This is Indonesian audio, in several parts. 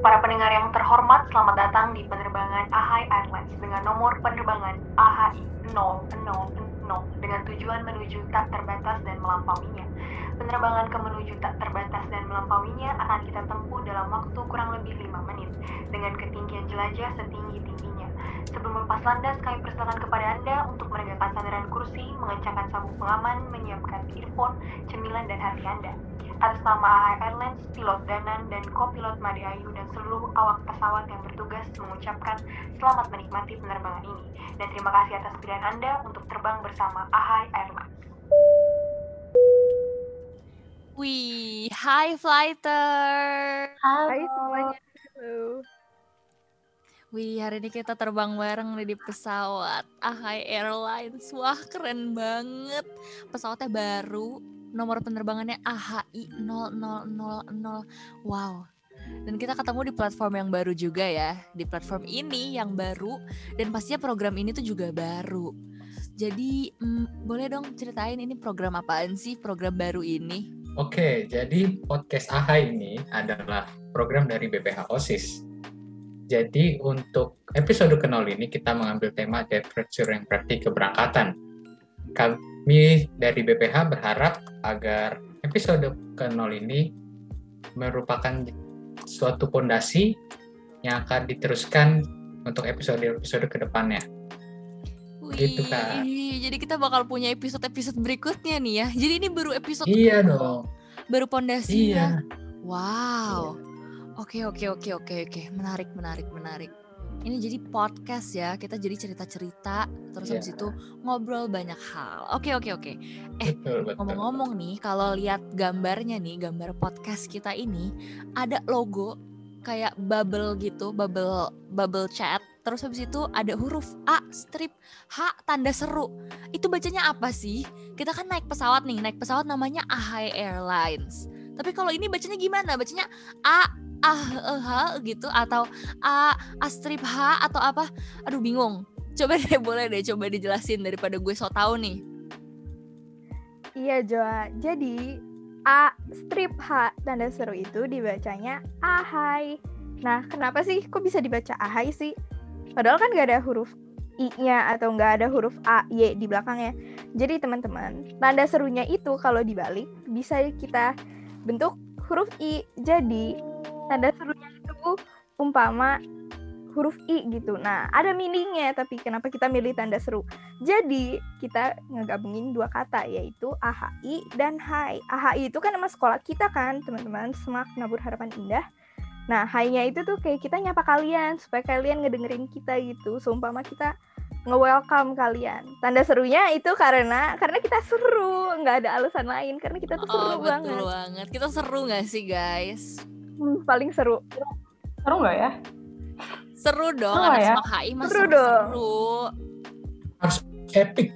Para pendengar yang terhormat, selamat datang di penerbangan AHI Airlines dengan nomor penerbangan AHI 000 dengan tujuan menuju tak terbatas dan melampauinya. Penerbangan ke menuju tak terbatas dan melampauinya akan kita tempuh dalam waktu kurang lebih 5 menit dengan ketinggian jelajah setinggi-tingginya. Sebelum lepas landas, kami persilakan kepada Anda untuk menegakkan sandaran kursi, mengencangkan sabuk pengaman, menyiapkan earphone, cemilan, dan hati Anda. Atas nama Airlines, pilot Danan, dan kopilot Made Ayu, dan seluruh awak pesawat yang bertugas mengucapkan selamat menikmati penerbangan ini. Dan terima kasih atas pilihan Anda untuk terbang bersama AHI Airlines. Wih, hi fighter. Hai semuanya. Halo. Wih, hari ini kita terbang bareng nih di pesawat AHI Airlines. Wah, keren banget. Pesawatnya baru, nomor penerbangannya AHI 0000. Wow. Dan kita ketemu di platform yang baru juga ya. Di platform ini yang baru dan pastinya program ini tuh juga baru. Jadi, mm, boleh dong ceritain ini program apaan sih program baru ini? Oke, jadi podcast AHA ini adalah program dari BPH OSIS. Jadi untuk episode ke-0 ini kita mengambil tema Departure yang berarti keberangkatan. Kami dari BPH berharap agar episode ke-0 ini merupakan suatu pondasi yang akan diteruskan untuk episode-episode ke depannya. Gitu, Kak. Jadi kita bakal punya episode-episode berikutnya nih ya. Jadi ini baru episode Iya ke-0, dong. Baru pondasinya. Iya. Wow. Oke oke oke oke oke. Menarik menarik menarik. Ini jadi podcast ya. Kita jadi cerita-cerita terus Iya. habis itu ngobrol banyak hal. Oke oke oke. Eh, Betul, betul. Ngomong-ngomong nih, kalau lihat gambarnya nih, gambar podcast kita ini ada logo kayak bubble gitu, bubble bubble chat. Terus habis itu ada huruf A strip H tanda seru. Itu bacanya apa sih? Kita kan naik pesawat nih, naik pesawat namanya AHI Airlines. Tapi kalau ini bacanya gimana? Bacanya A ah eh, H gitu atau A A strip H atau apa? Aduh bingung. Coba deh boleh deh coba dijelasin daripada gue so tau nih. Iya Joa. Jadi A strip H tanda seru itu dibacanya ahai. Nah, kenapa sih kok bisa dibaca ahai sih? Padahal kan gak ada huruf I-nya atau nggak ada huruf A, Y di belakangnya. Jadi teman-teman, tanda serunya itu kalau dibalik bisa kita bentuk huruf I. Jadi tanda serunya itu umpama huruf I gitu. Nah, ada meaningnya, tapi kenapa kita milih tanda seru? Jadi, kita ngegabungin dua kata, yaitu AHI dan HAI. AHI itu kan nama sekolah kita kan, teman-teman, Semak Nabur Harapan Indah. Nah, HAI-nya itu tuh kayak kita nyapa kalian, supaya kalian ngedengerin kita gitu. Seumpama kita nge-welcome kalian. Tanda serunya itu karena karena kita seru, nggak ada alasan lain, karena kita tuh seru Oh, betul banget. banget. Kita seru gak sih, guys? Hmm, paling seru. Seru nggak ya? Seru dong, Seru anak ya? HI mah Seru seru, dong. Epic.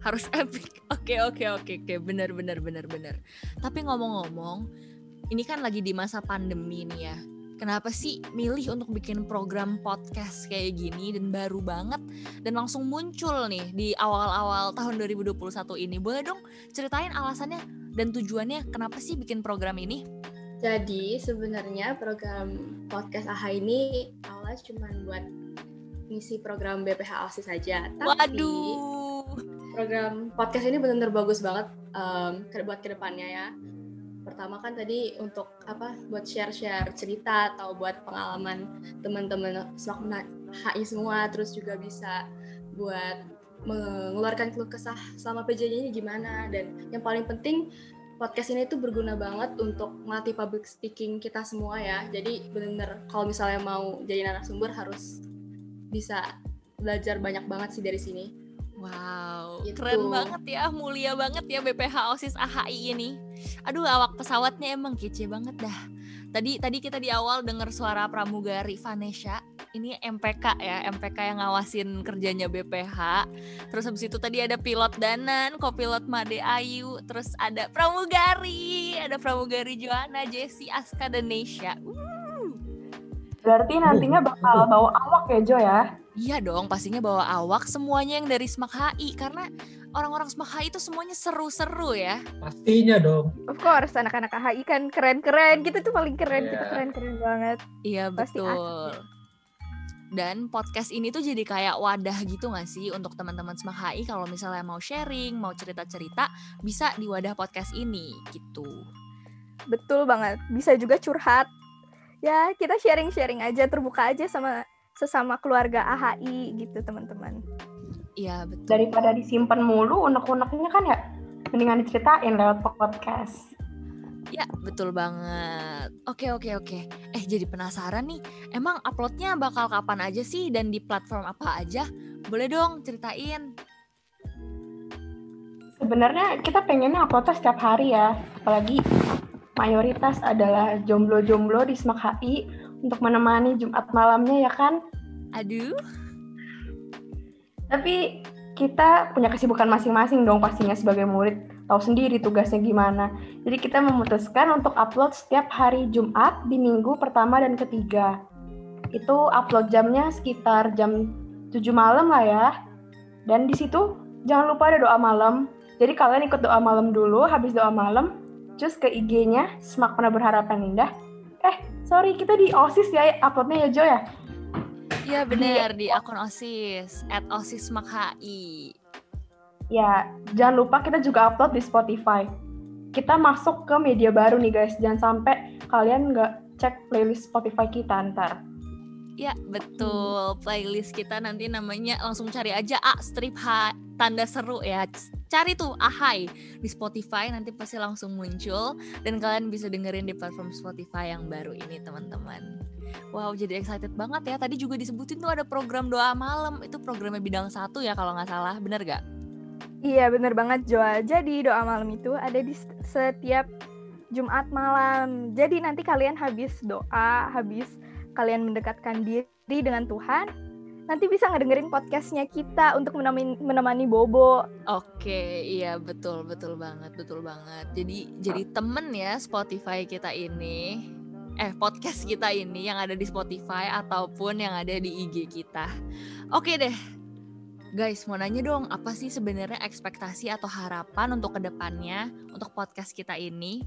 Harus epic. Oke, oke, oke, oke. Bener, bener, bener, bener. Tapi ngomong-ngomong, ini kan lagi di masa pandemi nih ya. Kenapa sih milih untuk bikin program podcast kayak gini dan baru banget dan langsung muncul nih di awal-awal tahun 2021 ini? Boleh dong ceritain alasannya dan tujuannya kenapa sih bikin program ini? Jadi sebenarnya program podcast AHA ini awalnya cuma buat ngisi program BPH OSIS saja. Tapi Waduh. program podcast ini benar-benar bagus banget ke- buat ke depannya ya. Pertama kan tadi untuk apa? Buat share-share cerita atau buat pengalaman teman-teman SMAK HI semua. Terus juga bisa buat mengeluarkan keluh kesah selama PJJ ini gimana. Dan yang paling penting podcast ini tuh berguna banget untuk melatih public speaking kita semua ya. Jadi bener-bener kalau misalnya mau jadi narasumber harus bisa belajar banyak banget sih dari sini. Wow, Gitu. keren banget ya, mulia banget ya BPH OSIS AHI ini. Aduh, awak pesawatnya emang kece banget dah. Tadi tadi kita di awal dengar suara pramugari Vanesha. Ini MPK ya, MPK yang ngawasin kerjanya BPH. Terus habis itu tadi ada pilot Danan, kopilot Made Ayu, terus ada pramugari, ada pramugari Joanna, Jessie, Aska dan Nesha. Uh, Berarti nantinya bakal bawa awak ya Jo ya? Iya dong, pastinya bawa awak semuanya yang dari Smak HI karena orang-orang Smak HI itu semuanya seru-seru ya. Pastinya dong. Of course, anak-anak AHI kan keren-keren. Kita tuh paling keren, kita Iya. keren-keren banget. Iya Pasti betul. Dan podcast ini tuh jadi kayak wadah gitu gak sih untuk teman-teman Smak HI kalau misalnya mau sharing, mau cerita-cerita, bisa di wadah podcast ini gitu. Betul banget. Bisa juga curhat. Ya, kita sharing-sharing aja, terbuka aja sama sesama keluarga AHI gitu, teman-teman. Iya betul. Daripada disimpan mulu unek-uneknya kan ya mendingan diceritain lewat podcast. Ya, betul banget. Oke, oke, oke. Eh, jadi penasaran nih. Emang uploadnya bakal kapan aja sih dan di platform apa aja? Boleh dong ceritain. Sebenarnya kita pengennya uploadnya setiap hari ya, apalagi mayoritas adalah jomblo-jomblo di Smak HI untuk menemani Jumat malamnya ya kan. Aduh, Tapi kita punya kesibukan masing-masing dong pastinya sebagai murid, tahu sendiri tugasnya gimana. Jadi kita memutuskan untuk upload setiap hari Jumat di minggu pertama dan ketiga. Itu upload jamnya sekitar jam 7 malam lah ya. Dan di situ jangan lupa ada doa malam. Jadi kalian ikut doa malam dulu, habis doa malam, cus ke IG-nya Semak Pernah Berharapan Indah. Eh, sorry, kita di OSIS ya uploadnya ya Jo ya? Iya benar di akun OSIS at OSIS Smak HI. Ya, jangan lupa kita juga upload di Spotify. Kita masuk ke media baru nih guys, jangan sampai kalian nggak cek playlist Spotify kita ntar. Ya betul playlist kita nanti namanya langsung cari aja A strip H tanda seru ya. Cari tuh Ahai di Spotify nanti pasti langsung muncul dan kalian bisa dengerin di platform Spotify yang baru ini teman-teman. Wow jadi excited banget ya. Tadi juga disebutin tuh ada program doa malam itu programnya bidang satu ya kalau nggak salah bener gak? Iya, bener banget Joa. Jadi doa malam itu ada di setiap Jumat malam. Jadi nanti kalian habis doa, habis kalian mendekatkan diri dengan Tuhan, nanti bisa ngedengerin podcastnya kita untuk menemani, menemani Bobo. Oke, iya betul betul banget, betul banget. Jadi jadi temen ya Spotify kita ini, eh podcast kita ini yang ada di Spotify ataupun yang ada di IG kita. Oke deh, guys mau nanya dong, apa sih sebenarnya ekspektasi atau harapan untuk ke depannya untuk podcast kita ini?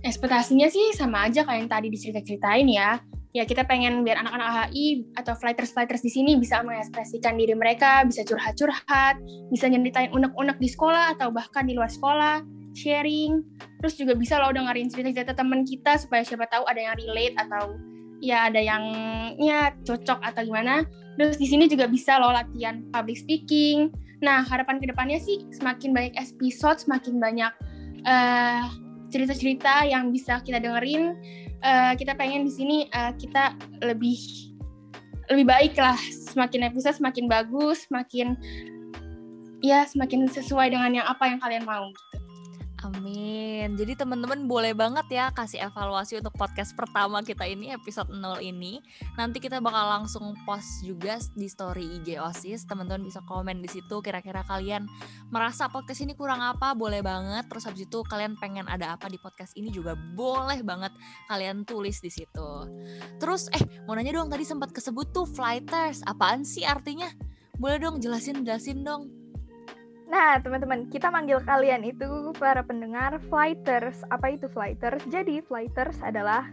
ekspektasinya sih sama aja kayak yang tadi dicerita-ceritain ya. Ya kita pengen biar anak-anak HI atau flighters-flighters di sini bisa mengekspresikan diri mereka, bisa curhat-curhat, bisa nyeritain unek-unek di sekolah atau bahkan di luar sekolah, sharing. Terus juga bisa loh dengerin cerita-cerita teman kita supaya siapa tahu ada yang relate atau ya ada yang ya cocok atau gimana. Terus di sini juga bisa loh latihan public speaking. Nah, harapan ke depannya sih semakin banyak episode, semakin banyak eh cerita-cerita yang bisa kita dengerin. Eh, kita pengen di sini eh, kita lebih lebih baik lah. Semakin episode semakin bagus, semakin ya semakin sesuai dengan yang apa yang kalian mau. gitu. Amin. Jadi teman-teman boleh banget ya kasih evaluasi untuk podcast pertama kita ini episode 0 ini. Nanti kita bakal langsung post juga di story IG OSIS. Teman-teman bisa komen di situ kira-kira kalian merasa podcast ini kurang apa, boleh banget. Terus habis itu kalian pengen ada apa di podcast ini juga boleh banget kalian tulis di situ. Terus eh mau nanya dong tadi sempat kesebut tuh flighters. Apaan sih artinya? Boleh dong jelasin jelasin dong. Nah, teman-teman, kita manggil kalian itu para pendengar flighters. Apa itu flighters? Jadi, flighters adalah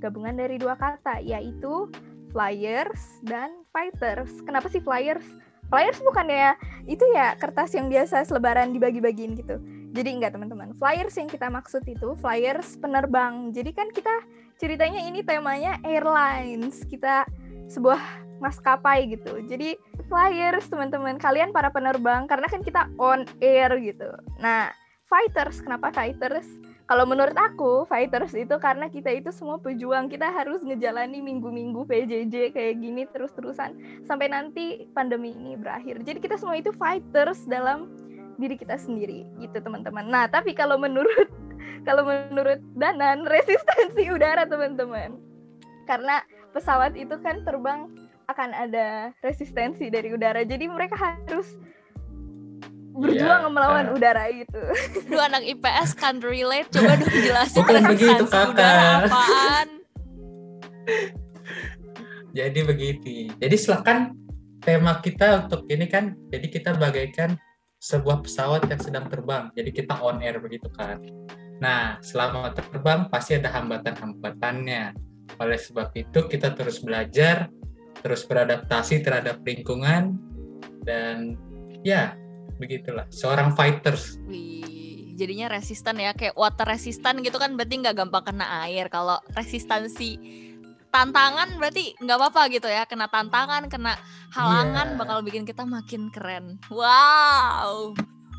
gabungan dari dua kata, yaitu flyers dan fighters. Kenapa sih flyers? Flyers bukannya itu ya kertas yang biasa selebaran dibagi-bagiin gitu. Jadi enggak teman-teman. Flyers yang kita maksud itu flyers penerbang. Jadi kan kita ceritanya ini temanya airlines. Kita sebuah maskapai gitu. Jadi flyers teman-teman kalian para penerbang karena kan kita on air gitu. Nah, fighters kenapa fighters? Kalau menurut aku fighters itu karena kita itu semua pejuang. Kita harus ngejalani minggu-minggu PJJ kayak gini terus-terusan sampai nanti pandemi ini berakhir. Jadi kita semua itu fighters dalam diri kita sendiri gitu teman-teman. Nah, tapi kalau menurut kalau menurut Danan resistensi udara teman-teman. Karena pesawat itu kan terbang akan ada resistensi dari udara. Jadi mereka harus berjuang Iya, melawan ah. udara itu. Lu anak IPS can't relate, coba dong jelasin Bukan begitu, udara Kakak. apaan. Jadi begitu. Jadi silakan tema kita untuk ini kan, jadi kita bagaikan sebuah pesawat yang sedang terbang. Jadi kita on air begitu kan. Nah, selama terbang pasti ada hambatan-hambatannya. Oleh sebab itu kita terus belajar, terus beradaptasi terhadap lingkungan dan ya begitulah. Seorang fighters. Wih, jadinya resisten ya kayak water resistant gitu kan berarti nggak gampang kena air. Kalau resistansi tantangan berarti nggak apa-apa gitu ya kena tantangan kena halangan Iya. bakal bikin kita makin keren wow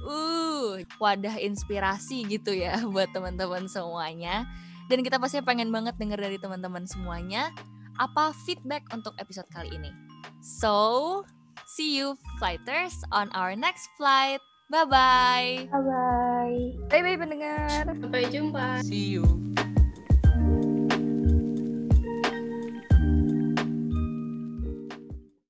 uh wadah inspirasi gitu ya buat teman-teman semuanya dan kita pasti pengen banget denger dari teman-teman semuanya apa feedback untuk episode kali ini so see you flighters on our next flight bye bye Bye bye. Bye bye pendengar. Sampai jumpa. See you.